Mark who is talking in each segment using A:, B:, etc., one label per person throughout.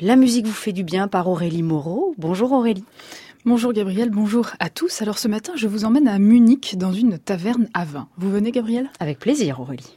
A: La musique vous fait du bien par Aurélie Moreau. Bonjour Aurélie.
B: Bonjour Gabriel, bonjour à tous. Alors ce matin, je vous emmène à Munich dans une taverne à vin. Vous venez Gabriel?
A: Avec plaisir Aurélie.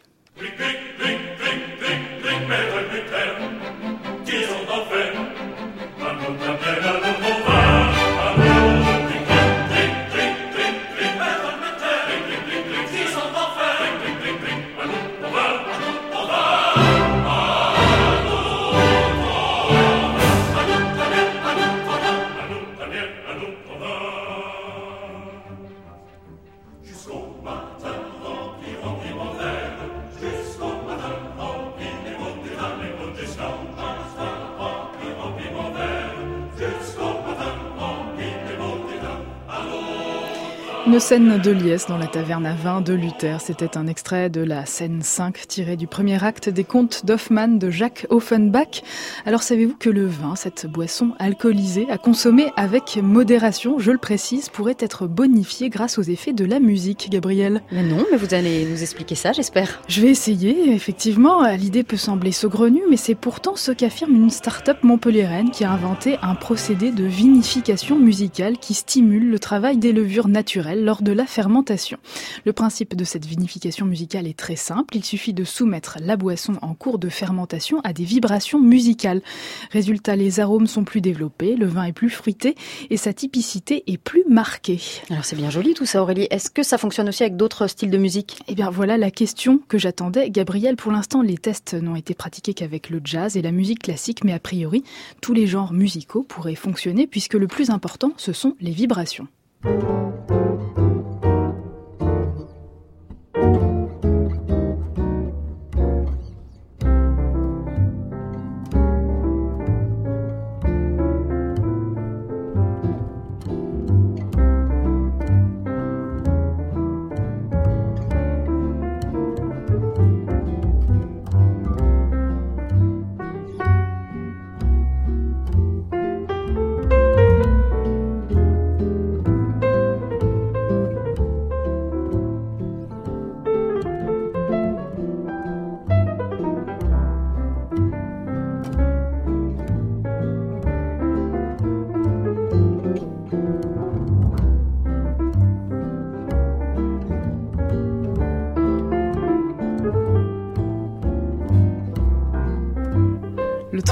B: Une scène de liesse dans la taverne à vin de Luther. C'était un extrait de la scène 5 tiré du premier acte des contes d'Hoffmann de Jacques Offenbach. Alors savez-vous que le vin, cette boisson alcoolisée, à consommer avec modération, je le précise, pourrait être bonifié grâce aux effets de la musique, Gabriel?
A: Mais non, mais vous allez nous expliquer ça, j'espère.
B: Je vais essayer, effectivement. L'idée peut sembler saugrenue, mais c'est pourtant ce qu'affirme une start-up montpelliéraine qui a inventé un procédé de vinification musicale qui stimule le travail des levures naturelles lors de la fermentation. Le principe de cette vinification musicale est très simple. Il suffit de soumettre la boisson en cours de fermentation à des vibrations musicales. Résultat, les arômes sont plus développés, le vin est plus fruité et sa typicité est plus marquée.
A: Alors c'est bien joli tout ça Aurélie. Est-ce que ça fonctionne aussi avec d'autres styles de musique?
B: Eh bien voilà la question que j'attendais. Gabriel, pour l'instant les tests n'ont été pratiqués qu'avec le jazz et la musique classique, mais a priori tous les genres musicaux pourraient fonctionner puisque le plus important ce sont les vibrations. Le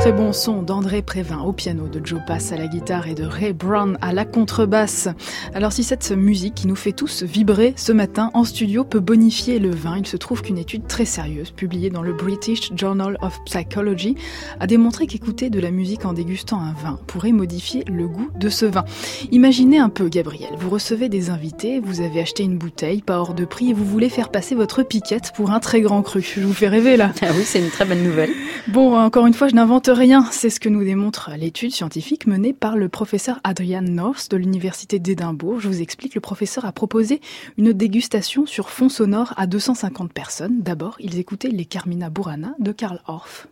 B: très bon son d'André Prévin au piano, de Joe Pass à la guitare et de Ray Brown à la contrebasse. Alors si cette musique qui nous fait tous vibrer ce matin en studio peut bonifier le vin, il se trouve qu'une étude très sérieuse publiée dans le British Journal of Psychology a démontré qu'écouter de la musique en dégustant un vin pourrait modifier le goût de ce vin. Imaginez un peu Gabriel, vous recevez des invités, vous avez acheté une bouteille pas hors de prix et vous voulez faire passer votre piquette pour un très grand cru. Je vous fais rêver là.
A: Ah oui, c'est une très bonne nouvelle.
B: Bon, encore une fois, je n'invente rien, c'est ce que nous démontre l'étude scientifique menée par le professeur Adrian North de l'université d'Édimbourg. Je vous explique, le professeur a proposé une dégustation sur fond sonore à 250 personnes. D'abord, ils écoutaient les Carmina Burana de Karl Orff.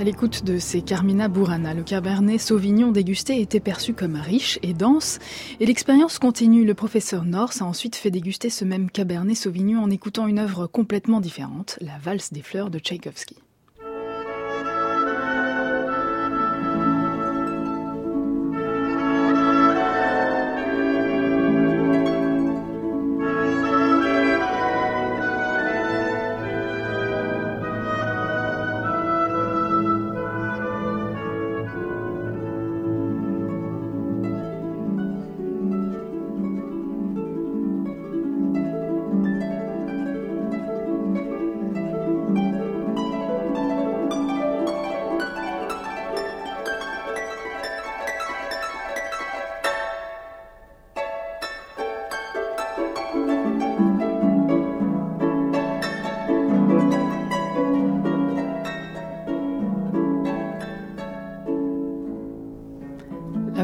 B: À l'écoute de ces Carmina Burana, le Cabernet Sauvignon dégusté était perçu comme riche et dense, et l'expérience continue. Le professeur Norse a ensuite fait déguster ce même Cabernet Sauvignon en écoutant une œuvre complètement différente, la Valse des fleurs de Tchaïkovski.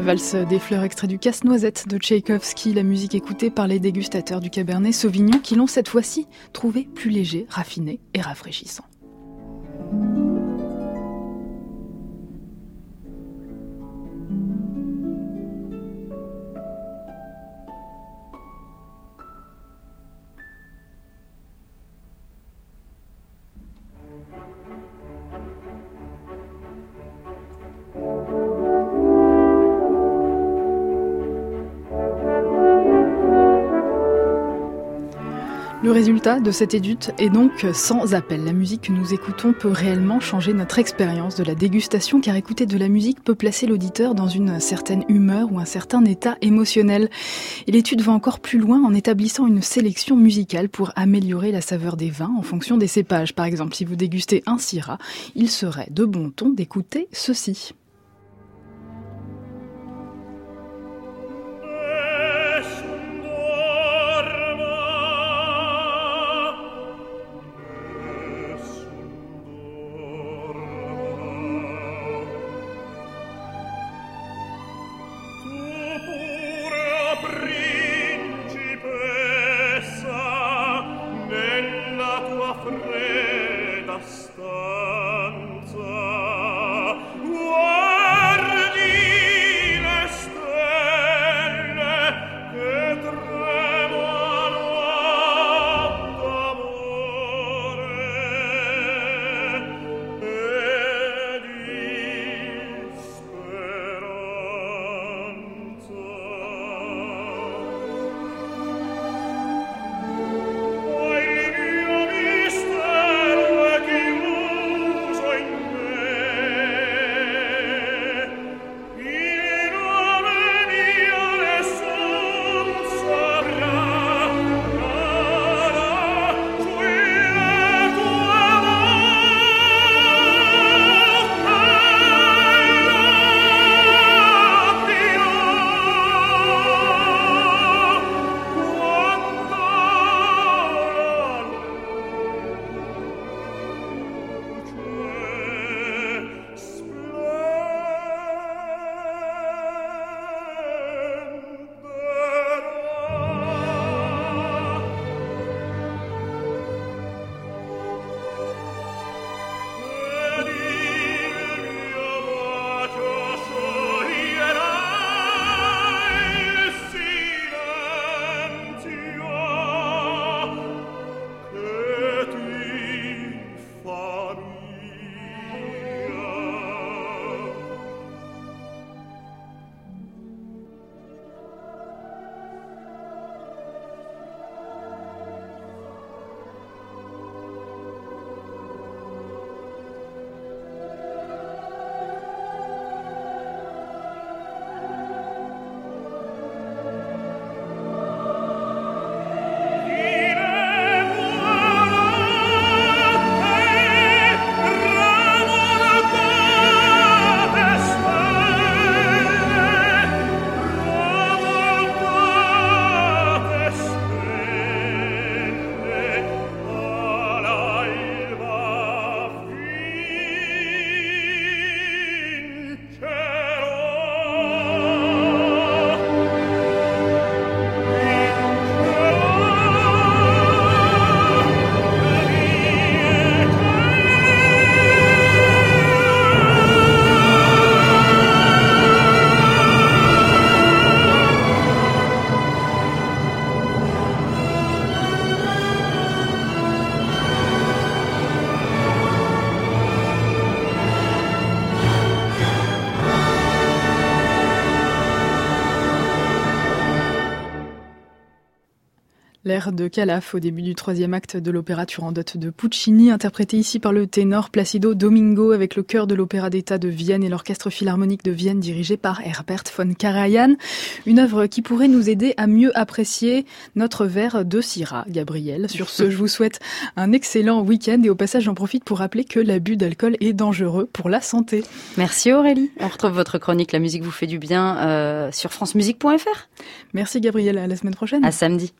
B: Valse des fleurs extrait du casse-noisette de Tchaïkovski, la musique écoutée par les dégustateurs du Cabernet Sauvignon qui l'ont cette fois-ci trouvé plus léger, raffiné et rafraîchissant. Le résultat de cette étude est donc sans appel. La musique que nous écoutons peut réellement changer notre expérience de la dégustation car écouter de la musique peut placer l'auditeur dans une certaine humeur ou un certain état émotionnel. Et l'étude va encore plus loin en établissant une sélection musicale pour améliorer la saveur des vins en fonction des cépages. Par exemple, si vous dégustez un syrah, il serait de bon ton d'écouter ceci. Stop. L'air de Calaf au début du troisième acte de l'opéra Turandot de Puccini, interprété ici par le ténor Placido Domingo avec le chœur de l'Opéra d'État de Vienne et l'Orchestre Philharmonique de Vienne dirigé par Herbert von Karajan. Une œuvre qui pourrait nous aider à mieux apprécier notre verre de Syrah, Gabriel. Sur ce, je vous souhaite un excellent week-end et au passage, j'en profite pour rappeler que l'abus d'alcool est dangereux pour la santé.
A: Merci Aurélie. On retrouve votre chronique La musique vous fait du bien euh, sur francemusique.fr.
B: Merci Gabriel, à la semaine prochaine.
A: À samedi.